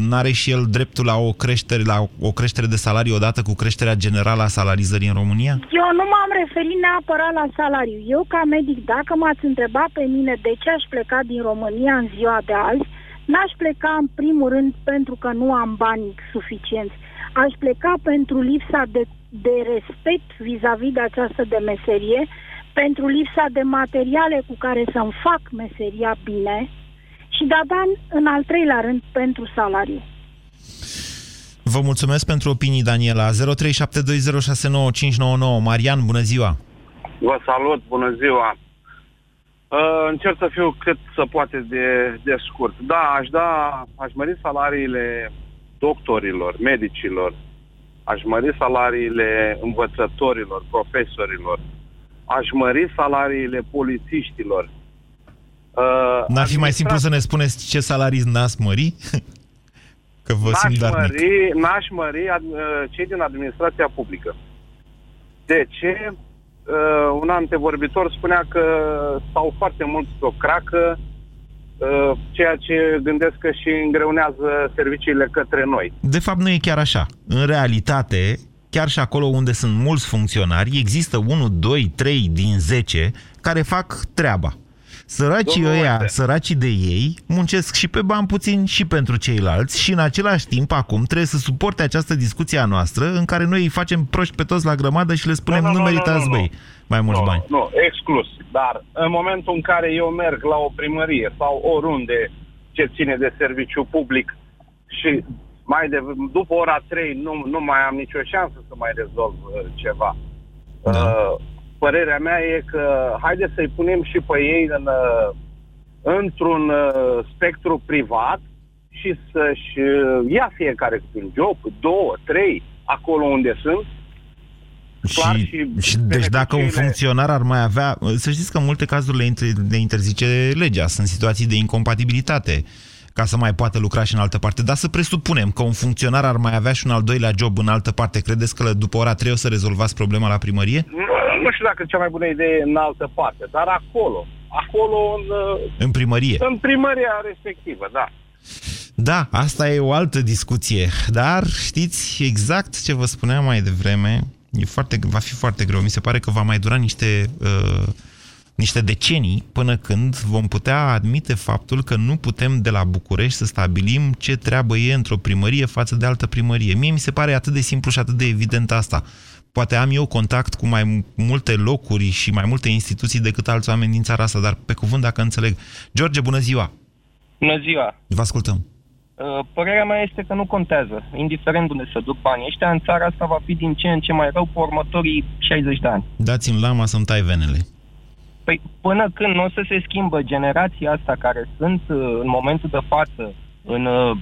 Speaker 1: n-are și el dreptul la o creștere, la o creștere de salariu odată cu creșterea generală a salarizării în România?
Speaker 18: Eu nu m-am referit neapărat la salariu. Eu, ca medic, dacă m-ați întrebat pe mine de ce aș pleca din România în ziua de azi, n-aș pleca în primul rând pentru că nu am bani suficienți. Aș pleca pentru lipsa de, de respect vis-a-vis de această de meserie, pentru lipsa de materiale cu care să-mi fac meseria bine și de-abia în- în al treilea rând pentru salariu.
Speaker 1: Vă mulțumesc pentru opinii, Daniela. 0372069599. Marian, bună ziua!
Speaker 19: Vă salut, bună ziua! Uh, încerc să fiu cât să poate de, de scurt. Da, aș da, aș mări salariile doctorilor, medicilor, aș mări salariile învățătorilor, profesorilor, aș mări salariile polițiștilor. Uh,
Speaker 1: N-ar fi mai simplu să ne spuneți ce salarii n-ați mări? Că vă
Speaker 19: N-aș
Speaker 1: simt darnic.
Speaker 19: mări, n-aș mări ad, uh, cei din administrația publică. De ce? Uh, un antevorbitor spunea că stau foarte mult pe o cracă, uh, ceea ce gândesc că și îngreunează serviciile către noi.
Speaker 1: De fapt, nu e chiar așa. În realitate, chiar și acolo unde sunt mulți funcționari, există 1, 2, 3 din 10 care fac treaba. Săracii
Speaker 19: Domnul
Speaker 1: ăia,
Speaker 19: Moise.
Speaker 1: săracii de ei, muncesc și pe bani puțin și pentru ceilalți și în același timp acum trebuie să suporte această discuție a noastră în care noi îi facem proști pe toți la grămadă și le spunem nu,
Speaker 19: Nu, nu, nu,
Speaker 1: meritați,
Speaker 19: nu, nu,
Speaker 1: băi, mai mulți
Speaker 19: nu,
Speaker 1: bani.
Speaker 19: Nu, exclus. Dar în momentul în care eu merg la o primărie sau oriunde ce ține de serviciu public și mai de, după ora 3 nu, nu mai am nicio șansă să mai rezolv uh, ceva.
Speaker 1: Da.
Speaker 19: Uh, părerea mea e că haideți să-i punem și pe ei în, uh, într-un uh, spectru privat și să-și uh, ia fiecare câte un job, două, trei, acolo unde sunt, clar
Speaker 1: Și,
Speaker 19: și
Speaker 1: și deci dacă un
Speaker 19: beneficiile-
Speaker 1: funcționar ar mai avea... Să știți că în multe cazuri le, inter, le interzice legea. Sunt situații de incompatibilitate ca să mai poată lucra și în altă parte. Dar să presupunem că un funcționar ar mai avea și un al doilea job în altă parte. Credeți că după ora 3 o să rezolvați problema la primărie?
Speaker 19: Nu, nu știu dacă e cea mai bună idee în altă parte, dar acolo, acolo în, uh,
Speaker 1: În primărie.
Speaker 19: în primăria respectivă, da.
Speaker 1: Da, asta e o altă discuție. Dar știți exact ce vă spuneam mai devreme. E foarte, va fi foarte greu. Mi se pare că va mai dura niște uh, niște decenii până când vom putea admite faptul că nu putem de la București să stabilim ce treabă e într-o primărie față de altă primărie. Mie mi se pare atât de simplu și atât de evident asta. Poate am eu contact cu mai multe locuri și mai multe instituții decât alți oameni din țara asta, dar pe cuvânt dacă înțeleg. George, bună ziua!
Speaker 20: Bună ziua!
Speaker 1: Vă ascultăm!
Speaker 20: Uh, părerea mea este că nu contează, indiferent unde să duc banii ăștia, în țara asta va fi din ce în ce mai rău pe următorii 60 de ani.
Speaker 1: Dați-mi lama să-mi tai venele.
Speaker 20: Păi până când nu o să se schimbă generația asta care sunt uh, în momentul de față în, uh,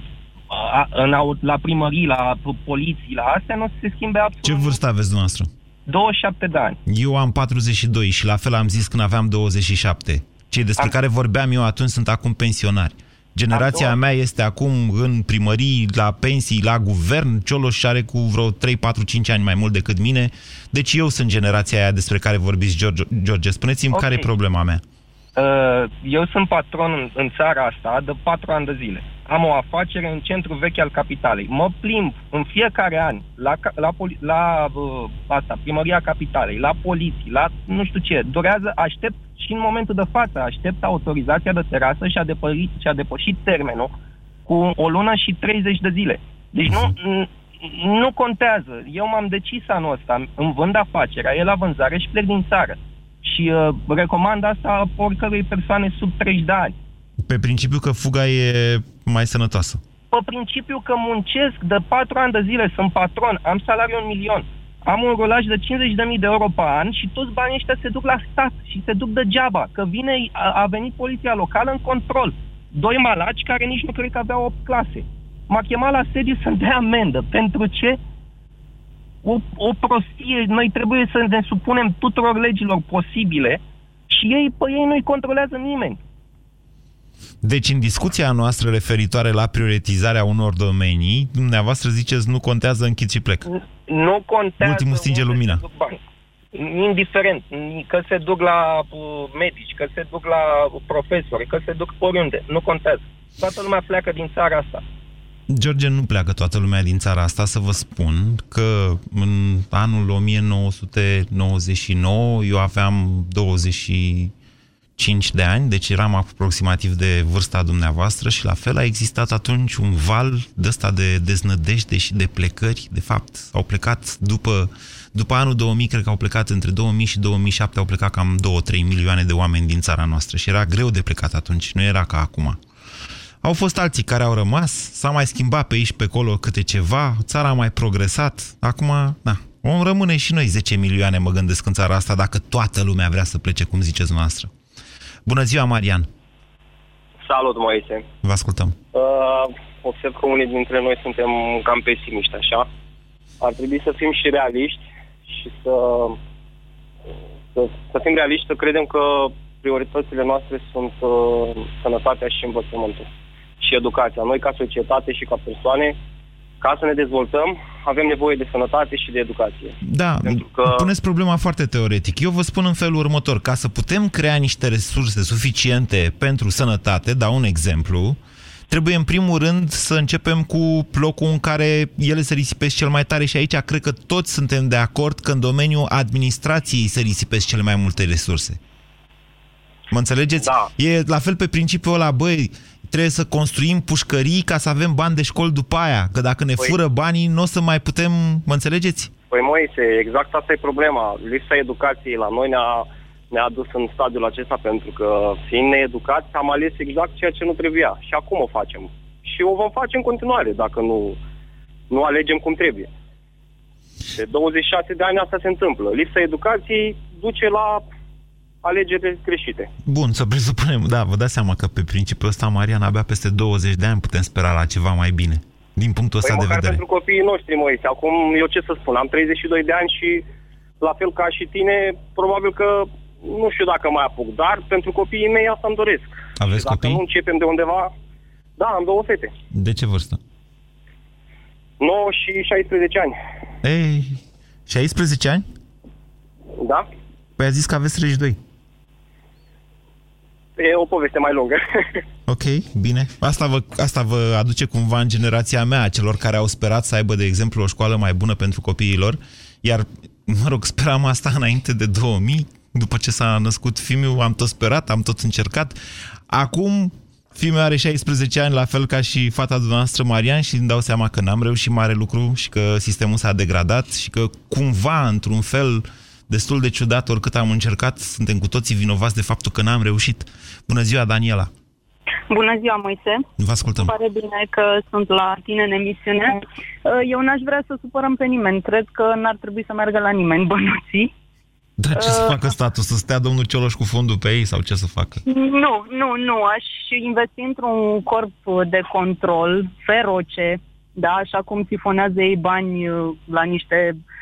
Speaker 20: în, la primării, la poliții, la astea, nu o să se schimbe absolut.
Speaker 1: Ce vârstă aveți dumneavoastră?
Speaker 20: 27 de ani.
Speaker 1: Eu am 42 și la fel am zis când aveam 27. Cei despre am... care vorbeam eu atunci sunt acum pensionari. Generația mea este acum în primării, la pensii, la guvern. Cioloș are cu vreo 3, 4, 5 ani mai mult decât mine. Deci eu sunt generația aia despre care vorbiți, George. George. Spuneți-mi okay. care e problema mea.
Speaker 20: Uh, eu sunt patron în, în țara asta de 4 ani de zile. Am o afacere în centru vechi al capitalei. Mă plimb în fiecare an la, la, la, la uh, asta, primăria capitalei, la poliții, la nu știu ce. Durează, aștept și în momentul de față aștept autorizația de terasă și a, depărit, și a depășit termenul cu o lună și 30 de zile. Deci nu, mhm. nu contează. Eu m-am decis anul ăsta, îmi vând afacerea, e la vânzare și plec din țară. Și uh, recomand asta oricărei persoane sub 30 de ani.
Speaker 1: Pe principiu că fuga e mai sănătoasă.
Speaker 20: Pe principiu că muncesc de 4 ani de zile, sunt patron, am salariu un milion am un rolaj de 50.000 de euro pe an și toți banii ăștia se duc la stat și se duc degeaba, că vine, a, a venit poliția locală în control. Doi malaci care nici nu cred că aveau 8 clase. M-a chemat la sediu să-mi dea amendă. Pentru ce? O, o prostie. Noi trebuie să ne supunem tuturor legilor posibile și ei, pe ei nu-i controlează nimeni.
Speaker 1: Deci, în discuția noastră referitoare la prioritizarea unor domenii, dumneavoastră ziceți nu contează închid și plec.
Speaker 20: Nu contează...
Speaker 1: Ultimul stinge lumina.
Speaker 20: Indiferent, că se duc la uh, medici, că se duc la profesori, că se duc oriunde, nu contează. Toată lumea pleacă din țara asta.
Speaker 1: George, nu pleacă toată lumea din țara asta, să vă spun că în anul 1999 eu aveam 20 5 de ani, deci eram aproximativ de vârsta dumneavoastră și la fel a existat atunci un val de ăsta de deznădejde și de plecări. De fapt, au plecat după, după anul 2000, cred că au plecat între 2000 și 2007, au plecat cam 2-3 milioane de oameni din țara noastră și era greu de plecat atunci, nu era ca acum. Au fost alții care au rămas, s-a mai schimbat pe aici pe acolo câte ceva, țara a mai progresat, acum, da, vom rămâne și noi 10 milioane, mă gândesc, în țara asta, dacă toată lumea vrea să plece, cum ziceți noastră. Bună ziua, Marian!
Speaker 20: Salut, Moise!
Speaker 1: Vă ascultăm.
Speaker 20: Uh, observ că unii dintre noi suntem cam pesimiști, așa. Ar trebui să fim și realiști și să, să, să fim realiști, să credem că prioritățile noastre sunt uh, sănătatea și învățământul și educația. Noi, ca societate și ca persoane, ca să ne dezvoltăm, avem nevoie de sănătate și de educație.
Speaker 1: Da, Pentru că... puneți problema foarte teoretic. Eu vă spun în felul următor, ca să putem crea niște resurse suficiente pentru sănătate, dau un exemplu, trebuie în primul rând să începem cu locul în care ele se risipesc cel mai tare și aici cred că toți suntem de acord că în domeniul administrației se risipesc cele mai multe resurse. Mă înțelegeți?
Speaker 20: Da.
Speaker 1: E la fel pe principiul ăla, băi, trebuie să construim pușcării ca să avem bani de școli după aia, că dacă ne păi, fură banii, nu o să mai putem, mă înțelegeți?
Speaker 20: Păi Moise, exact asta e problema. Lipsa educației la noi ne-a, ne-a dus în stadiul acesta pentru că fiind needucați am ales exact ceea ce nu trebuia și acum o facem. Și o vom face în continuare dacă nu, nu alegem cum trebuie. De 26 de ani asta se întâmplă. Lipsa educației duce la alegeri greșite.
Speaker 1: Bun, să presupunem, da, vă dați seama că pe principiul ăsta, Marian, abia peste 20 de ani putem spera la ceva mai bine. Din punctul ăsta
Speaker 20: păi
Speaker 1: de vedere.
Speaker 20: pentru copiii noștri, Moise. Acum, eu ce să spun, am 32 de ani și la fel ca și tine, probabil că nu știu dacă mai apuc, dar pentru copiii mei asta îmi doresc.
Speaker 1: Aveți
Speaker 20: dacă
Speaker 1: copii?
Speaker 20: nu începem de undeva, da, am două fete.
Speaker 1: De ce vârstă?
Speaker 20: 9 și 16 ani.
Speaker 1: Ei, 16 ani?
Speaker 20: Da.
Speaker 1: Păi a zis că aveți 32.
Speaker 20: E o poveste mai lungă.
Speaker 1: Ok, bine. Asta vă, asta vă aduce cumva în generația mea, celor care au sperat să aibă, de exemplu, o școală mai bună pentru copiii lor, iar, mă rog, speram asta înainte de 2000, după ce s-a născut Fimiu, am tot sperat, am tot încercat. Acum Fimiu are 16 ani, la fel ca și fata dumneavoastră Marian și îmi dau seama că n-am reușit mare lucru și că sistemul s-a degradat și că cumva, într-un fel destul de ciudat, oricât am încercat, suntem cu toții vinovați de faptul că n-am reușit. Bună ziua, Daniela!
Speaker 21: Bună ziua, Moise!
Speaker 1: Vă ascultăm!
Speaker 21: Îmi pare bine că sunt la tine în emisiune. Eu n-aș vrea să supărăm pe nimeni. Cred că n-ar trebui să meargă la nimeni bănuții.
Speaker 1: Dar ce să
Speaker 21: Uh,
Speaker 1: facă statul? Să stea domnul Cioloș cu fondul pe ei sau ce să facă?
Speaker 21: Nu, nu, nu. Aș investi într-un corp de control feroce, da, așa cum sifonează ei bani uh, la niște uh,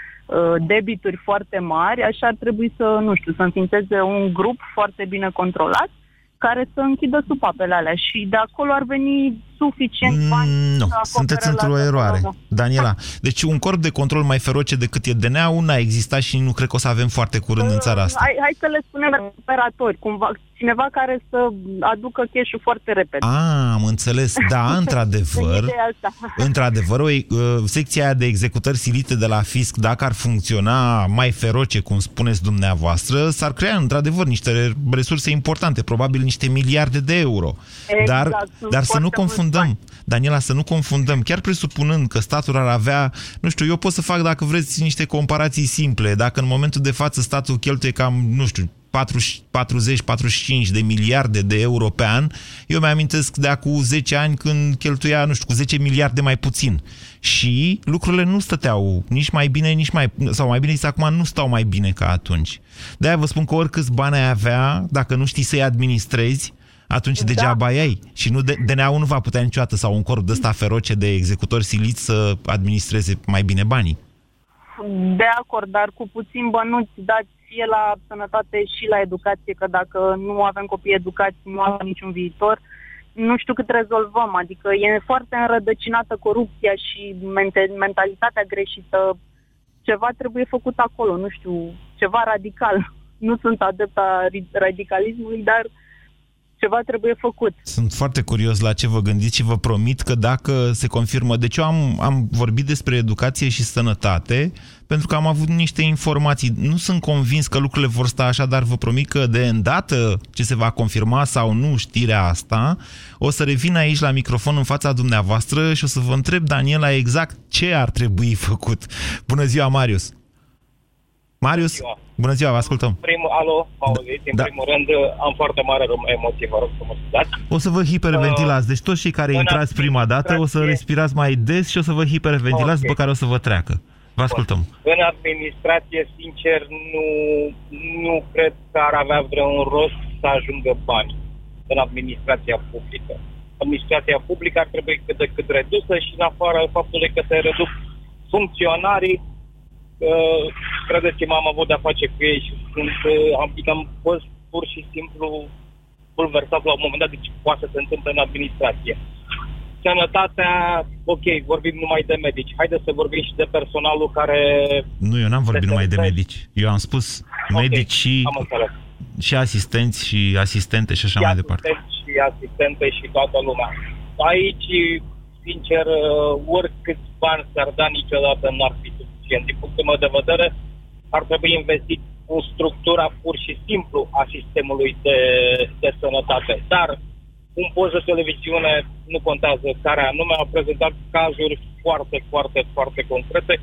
Speaker 21: debituri foarte mari, așa ar trebui să, nu știu, să înființeze un grup foarte bine controlat care să închidă supapele alea. Și de acolo ar veni suficient bani
Speaker 1: Mm, Nu,
Speaker 21: să acopere
Speaker 1: sunteți
Speaker 21: la
Speaker 1: într-o eroare.
Speaker 21: Da.
Speaker 1: Daniela, deci un corp de control mai feroce decât e DNA-ul n-a existat și nu cred că o să avem foarte curând în țara asta.
Speaker 21: Hai, hai să le spunem operatori, cumva, cineva care să aducă cash foarte repede.
Speaker 1: A, am înțeles. Da, într-adevăr,
Speaker 21: În ideea asta.
Speaker 1: într-adevăr, o, uh, secția aia de executări silite de la fisc, dacă ar funcționa mai feroce, cum spuneți dumneavoastră, s-ar crea într-adevăr niște resurse importante, probabil niște miliarde de euro.
Speaker 21: Exact,
Speaker 1: dar
Speaker 21: sunt
Speaker 1: dar să nu
Speaker 21: foarte mulți
Speaker 1: confundăm, Daniela, să nu confundăm, chiar presupunând că statul ar avea, nu știu, eu pot să fac, dacă vreți, niște comparații simple. Dacă în momentul de față statul cheltuie cam, nu știu, 40-45 de miliarde de euro pe an, eu mi-amintesc de acum 10 ani când cheltuia, nu știu, cu 10 miliarde mai puțin. Și lucrurile nu stăteau nici mai bine, nici mai... sau mai bine zis, acum nu stau mai bine ca atunci. De-aia vă spun că oricâți bani ai avea, dacă nu știi să-i administrezi, atunci
Speaker 21: Da.
Speaker 1: degeaba ai. Și nu de, DNA-ul nu va putea niciodată, sau un corp de ăsta feroce de executori siliți să administreze mai bine banii.
Speaker 21: De acord, dar cu puțin bănuți dați fie la sănătate și la educație, că dacă nu avem copii educați, nu avem niciun viitor. Nu știu cât rezolvăm, adică e foarte înrădăcinată corupția și mente- mentalitatea greșită. Ceva trebuie făcut acolo, nu știu, ceva radical. Nu sunt adepta ri- radicalismului, dar ceva trebuie făcut.
Speaker 1: Sunt foarte curios la ce vă gândiți și vă promit că dacă se confirmă... Deci eu am, am vorbit despre educație și sănătate pentru că am avut niște informații. Nu sunt convins că lucrurile vor sta așa, dar vă promit că de îndată ce se va confirma sau nu știrea asta, o să revin aici la microfon în fața dumneavoastră și o să vă întreb, Daniela, exact ce ar trebui făcut. Bună ziua, Marius! Marius, bună ziua, vă ascultăm.
Speaker 22: Primul, alo, mă auziți? În
Speaker 1: Da.
Speaker 22: primul rând, am foarte mare rom- emoții, vă rog să mă scuzați.
Speaker 1: O să vă hiperventilați. Deci toți cei care
Speaker 22: în
Speaker 1: intrați prima dată o să respirați mai des și o să vă hiperventilați,
Speaker 22: Ok.
Speaker 1: după care o să vă treacă. Vă ascultăm.
Speaker 22: În administrație, sincer, nu, nu cred că ar avea vreun rost să ajungă bani în administrația publică. Administrația publică ar trebui cât de cât redusă și în afara faptului că se reduc funcționarii, uh, credeți-mă, am avut de-a face cu ei și sunt, uh, am, am fost pur și simplu bulversat la un moment dat de ce poate să se întâmple în administrație. Sănătatea, ok, vorbim numai de medici. Haideți să vorbim și de personalul care...
Speaker 1: Nu, eu n-am vorbit
Speaker 22: Se
Speaker 1: numai de
Speaker 22: servește.
Speaker 1: medici. Eu am spus medici și,
Speaker 22: Am înțeles.
Speaker 1: și asistenți și asistente și așa mai departe.
Speaker 22: asistenți și asistente și toată lumea. Aici, sincer, uh, oricâți bani s-ar da, niciodată n-ar fi suficient. Din punctul meu de vedere, ar trebui investit în structura pur și simplu a sistemului de, de sănătate. Dar un post de televiziune, nu contează care anume, a prezentat cazuri foarte, foarte, foarte concrete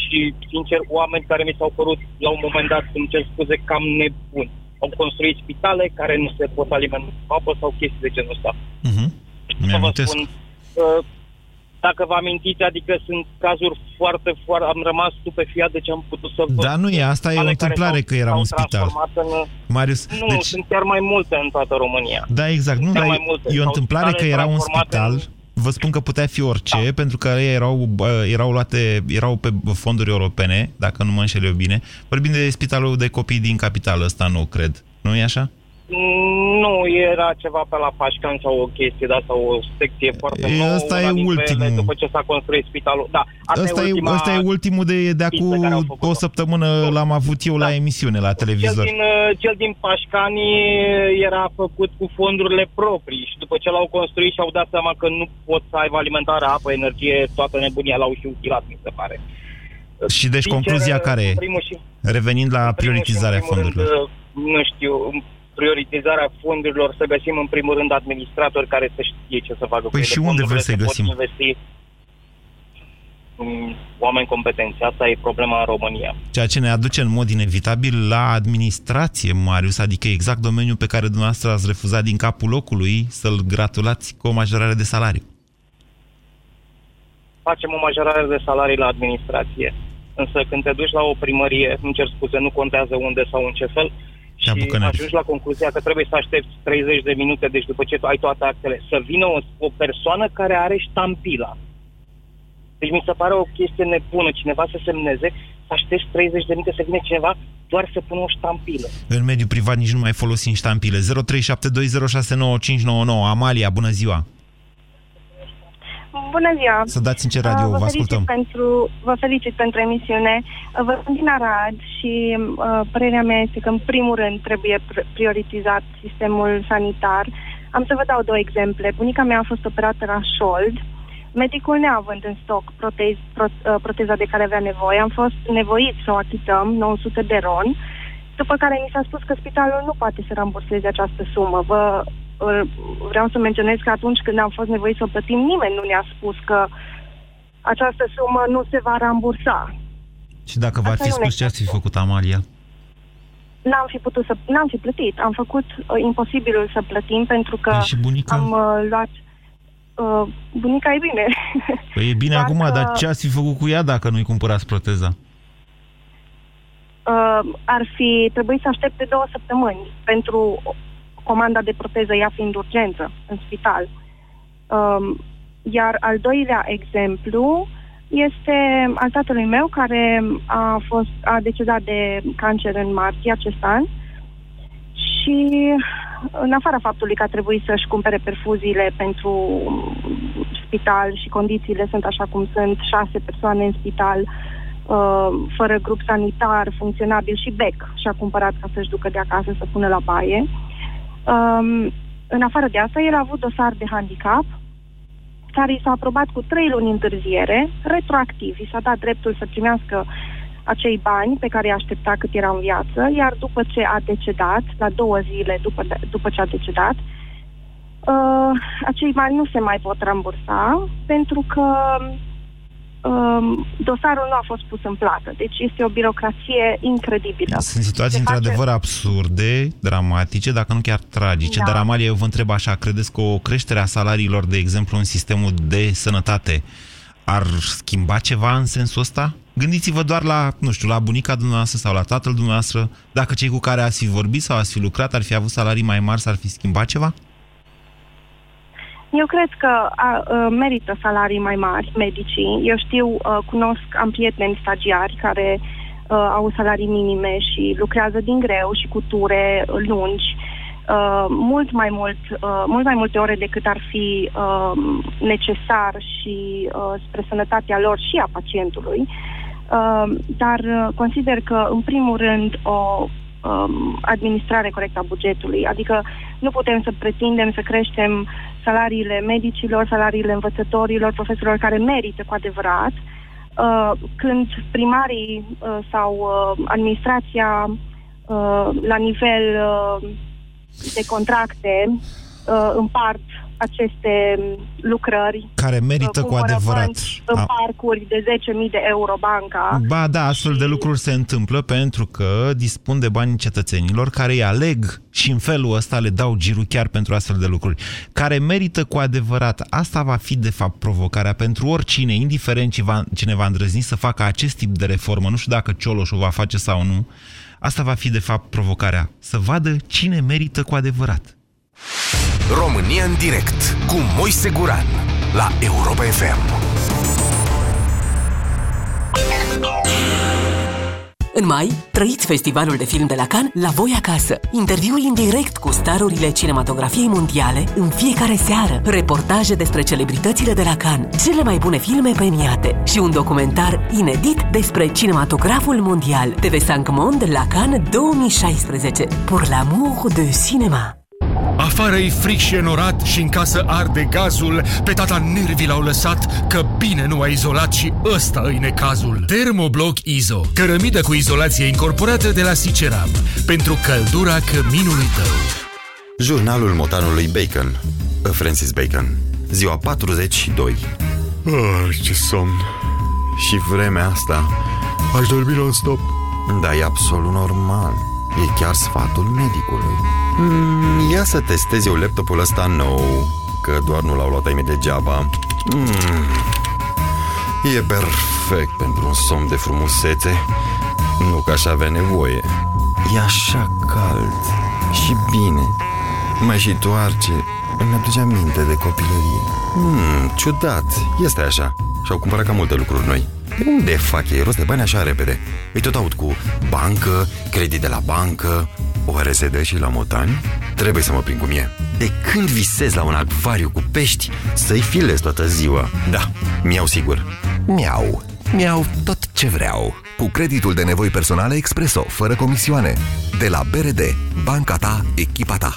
Speaker 22: și, sincer, oameni care mi s-au părut la un moment dat, îmi cer scuze, cam nebuni. Au construit spitale care nu se pot alimenta cu apă sau chestii de genul ăsta.
Speaker 1: Mhm.
Speaker 22: Să vă
Speaker 1: Mi-amintesc.
Speaker 22: spun, uh, dacă vă amintiți, adică sunt cazuri foarte, foarte... Am rămas stupefiat de ce am putut să văd.
Speaker 1: Da, nu e, asta e o
Speaker 22: Ale care
Speaker 1: întâmplare
Speaker 22: s-au-
Speaker 1: că era
Speaker 22: s-au
Speaker 1: un spital.
Speaker 22: transformat În,
Speaker 1: Marius,
Speaker 22: nu,
Speaker 1: deci...
Speaker 22: sunt chiar mai multe în toată România.
Speaker 1: Da, exact. Nu,
Speaker 22: Chiar
Speaker 1: dar
Speaker 22: mai multe.
Speaker 1: e o
Speaker 22: Sau
Speaker 1: întâmplare că
Speaker 22: spitale
Speaker 1: era un
Speaker 22: transformate
Speaker 1: spital.
Speaker 22: în-
Speaker 1: Vă spun că putea fi orice, pentru că ei erau, bă, erau luate, erau pe fonduri europene, dacă nu mă înșel eu bine. Vorbim de spitalul de copii din capitală, ăsta nu cred. Nu e așa?
Speaker 22: Nu era ceva pe la Pașcan sau o chestie de asta, o secție foarte
Speaker 1: E,
Speaker 22: nouă.
Speaker 1: ăsta
Speaker 22: una
Speaker 1: e
Speaker 22: dintre
Speaker 1: ultimul.
Speaker 22: Ele, după ce s-a construit spitalul. Da, asta
Speaker 1: Ăsta
Speaker 22: e,
Speaker 1: e,
Speaker 22: ultima...
Speaker 1: ăsta e ultimul de, de acum o săptămână l-am avut eu la emisiune, la
Speaker 22: Cel
Speaker 1: televizor.
Speaker 22: din, uh, cel din Pașcani era făcut cu fondurile proprii și după ce l-au construit și-au dat seama că nu pot să aibă alimentare, apă, energie, toată nebunia l-au și utilat, mi se pare.
Speaker 1: Și deci
Speaker 22: Sincer,
Speaker 1: concluzia care e?
Speaker 22: în primul și-
Speaker 1: Revenind la
Speaker 22: în primul și în
Speaker 1: prioritizarea
Speaker 22: primul rând,
Speaker 1: fondurilor.
Speaker 22: uh, nu știu, prioritizarea fondurilor, să găsim în primul rând administratori care să știe ce să facă.
Speaker 1: Păi și unde vreți să găsim?
Speaker 22: Investi oameni competenți. Asta e problema în România.
Speaker 1: Ceea ce ne aduce în mod inevitabil la administrație, Marius, adică exact domeniul pe care dumneavoastră ați refuzat din capul locului să-l gratulați cu o majorare de salariu.
Speaker 22: Facem o majorare de salarii la administrație. Însă când te duci la o primărie, nu cer scuze, nu contează unde sau în ce fel, și ajungi la concluzia că trebuie să aștepți 30 de minute, deci după ce tu ai toate actele, să vină o, o persoană care are ștampila deci mi se pare o chestie nebună. Cineva să semneze, să aștepți 30 de minute să vină cineva doar să pună o ștampilă.
Speaker 1: În mediul privat nici nu mai folosim ștampile. 0372069599. Amalia, bună ziua!
Speaker 23: Bună ziua!
Speaker 1: Să dați în ce radio, vă,
Speaker 23: vă
Speaker 1: ascultăm.
Speaker 23: Pentru, vă felicit pentru emisiune. Vă sunt din Arad și uh, părerea mea este că în primul rând trebuie prioritizat sistemul sanitar. Am să vă dau două exemple. Bunica mea a fost operată la șold Medicul neavând în stoc protez, pro, uh, proteza de care avea nevoie, am fost nevoit să o achităm, 900 de ron, după care mi s-a spus că spitalul nu poate să ramburseze această sumă. Vă, vreau să menționez că atunci când am fost nevoit să o plătim, nimeni nu ne-a spus că această sumă nu se va rambursa.
Speaker 1: Și dacă v-ar fi spus ce ați fi făcut, Amalia?
Speaker 23: N-am fi putut să... N-am fi plătit. Am făcut uh, imposibilul să plătim pentru că
Speaker 1: păi și bunica?
Speaker 23: am uh, luat uh, bunica e bine.
Speaker 1: Păi e bine acum, că... dar ce ați fi făcut cu ea dacă nu-i cumpărați proteza?
Speaker 23: Uh, ar fi trebuit să aștepte două săptămâni pentru comanda de proteză, ea fiind urgență în spital. Uh, iar al doilea exemplu este al tatălui meu care a, fost, a decedat de cancer în martie acest an și în afara faptului că a trebuit să-și cumpere perfuziile pentru spital și condițiile sunt așa cum sunt, șase persoane în spital, uh, fără grup sanitar, funcționabil și bec și-a cumpărat ca să-și ducă de acasă să pună la baie. Um, în afară de asta, el a avut dosar de handicap care i s-a aprobat cu trei luni întârziere, retroactiv. I s-a dat dreptul să primească acei bani pe care îi aștepta cât era în viață, iar după ce a decedat, la două zile după, după ce a decedat, uh, acei bani nu se mai pot rambursa pentru că uh, dosarul nu a fost pus în plată. Deci este o birocrație incredibilă.
Speaker 1: Sunt situații se într-adevăr face... absurde, dramatice, dacă nu chiar tragice. Da. Dar, Amalia, eu vă întreb așa, credeți că o creștere a salariilor, de exemplu, în sistemul de sănătate, ar schimba ceva în sensul ăsta? Gândiți-vă doar la, nu știu, la bunica dumneavoastră sau la tatăl dumneavoastră, dacă cei cu care ați fi vorbit sau ați fi lucrat ar fi avut salarii mai mari, s-ar fi schimbat ceva?
Speaker 23: Eu cred că a, a, merită salarii mai mari medicii. Eu știu, a, cunosc, am prieteni stagiari care a, au salarii minime și lucrează din greu și cu ture lungi uh, mult mai mult, uh, mult mai multe ore decât ar fi uh, necesar și uh, spre sănătatea lor și a pacientului. Uh, dar uh, consider că, în primul rând, o um, administrare corectă a bugetului. Adică nu putem să pretindem să creștem salariile medicilor, salariile învățătorilor, profesorilor care merită cu adevărat, uh, când primarii uh, sau uh, administrația uh, la nivel uh, de contracte uh, împart aceste lucrări.
Speaker 1: Care merită uh, cu adevărat.
Speaker 23: În A... parcuri de 10.000 de euro banca.
Speaker 1: Ba da, astfel și... de lucruri se întâmplă pentru că dispun de banii cetățenilor care îi aleg și în felul ăsta le dau girul chiar pentru astfel de lucruri. Care merită cu adevărat. Asta va fi de fapt provocarea pentru oricine, indiferent cine va îndrăzni să facă acest tip de reformă. Nu știu dacă Cioloș o va face sau nu Asta va fi, de fapt, provocarea. Să vadă cine merită cu adevărat.
Speaker 2: România în direct cu Moise Guran la Europa FM.
Speaker 5: În mai, trăiți festivalul de film de la Cannes la voi acasă. Interviuri în direct cu starurile cinematografiei mondiale în fiecare seară, reportaje despre celebritățile de la Cannes, cele mai bune filme premiate și un documentar inedit despre cinematograful mondial. TV5 Monde la Cannes 2016. Pour l'amour de cinéma.
Speaker 3: Afară e fric și enorat și în casă arde gazul, pe tata nervii l-au lăsat, că bine nu a izolat și ăsta îi necazul. Termobloc Izo, cărămidă cu izolație incorporată de la Siceram, pentru căldura căminului tău.
Speaker 24: Jurnalul motanului Bacon, Francis Bacon, ziua 42.
Speaker 25: Oh, ce somn.
Speaker 24: Și vremea asta...
Speaker 25: Aș dormi non-stop.
Speaker 24: Da, e absolut normal. E chiar sfatul medicului. Mm, ia să testez eu laptopul ăsta nou, că doar nu l-au luat ai mei degeaba. Mm, e perfect pentru un somn de frumusețe. Nu că aș avea nevoie. E așa cald și bine. Mai și toarce. Îmi aduce aminte de copilărie. Hmm, ciudat. Este așa. Și-au cumpărat cam multe lucruri noi. De unde fac ei rost de bani așa repede? Îi tot aud cu bancă, credit de la bancă, Oare se dă și la motani? Trebuie să mă prind cum e. De când visez la un acvariu cu pești, să-i filez toată ziua. Da, mi-au sigur.
Speaker 26: Miau. Miau tot ce vreau. Cu creditul de nevoi personale Expreso, fără comisioane. De la BRD, banca ta, echipa ta.